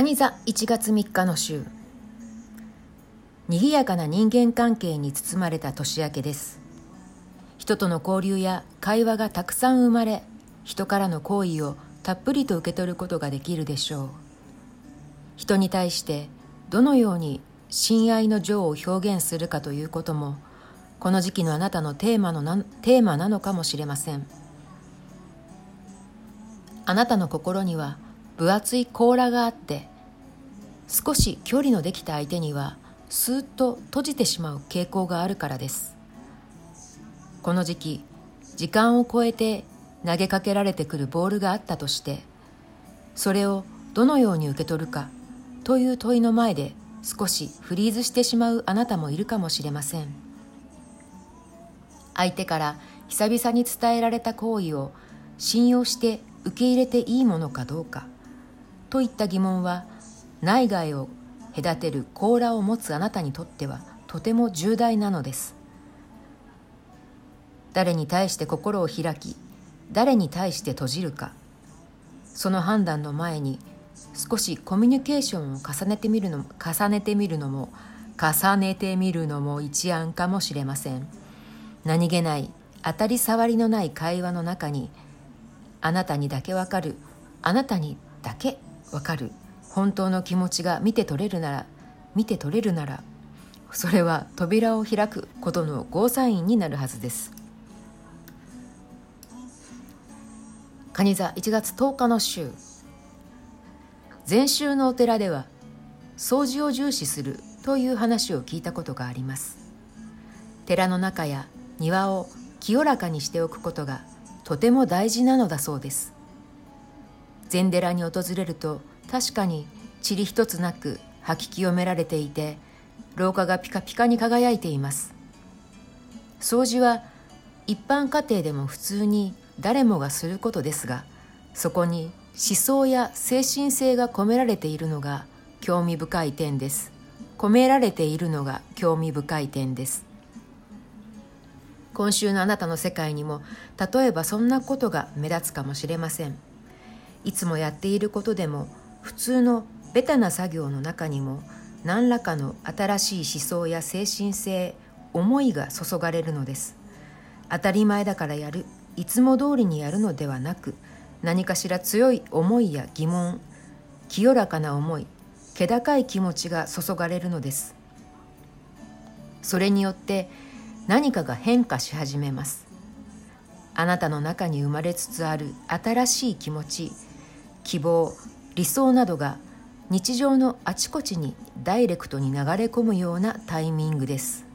蟹座1月3日の週。賑やかな人間関係に包まれた年明けです。人との交流や会話がたくさん生まれ人からの好意をたっぷりと受け取ることができるでしょう。人に対してどのように親愛の情を表現するかということもこの時期のあなたのテーマのなテーマなのかもしれません。あなたの心には分厚い甲羅があって少し距離のできた相手にはスーッと閉じてしまう傾向があるからです。この時期時間を超えて投げかけられてくるボールがあったとしてそれをどのように受け取るかという問いの前で少しフリーズしてしまうあなたもいるかもしれません。相手から久々に伝えられた行為を信用して受け入れていいものかどうかといった疑問は内外を隔てる甲羅を持つあなたにとってはとても重大なのです。誰に対して心を開き誰に対して閉じるかその判断の前に少しコミュニケーションを重ねてみるのも重ねてみるのも重ねてみるのも一案かもしれません。何気ない当たり障りのない会話の中にあなたにだけわかるあなたにだけわかる。本当の気持ちが見て取れるなら見て取れるならそれは扉を開くことのゴーサインになるはずです。蟹座1月10日の週。禅宗のお寺では掃除を重視するという話を聞いたことがあります。寺の中や庭を清らかにしておくことがとても大事なのだそうです。禅寺に訪れると確かに塵一つなく吐き清められていて廊下がピカピカに輝いています。掃除は一般家庭でも普通に誰もがすることですがそこに思想や精神性が込められているのが興味深い点です。込められているのが興味深い点です。今週のあなたの世界にも例えばそんなことが目立つかもしれません。いつもやっていることでも普通のベタな作業の中にも何らかの新しい思想や精神性思いが注がれるのです。当たり前だからやる。いつも通りにやるのではなく何かしら強い思いや疑問清らかな思い気高い気持ちが注がれるのです。それによって何かが変化し始めます。あなたの中に生まれつつある新しい気持ち希望理想などが日常のあちこちにダイレクトに流れ込むようなタイミングです。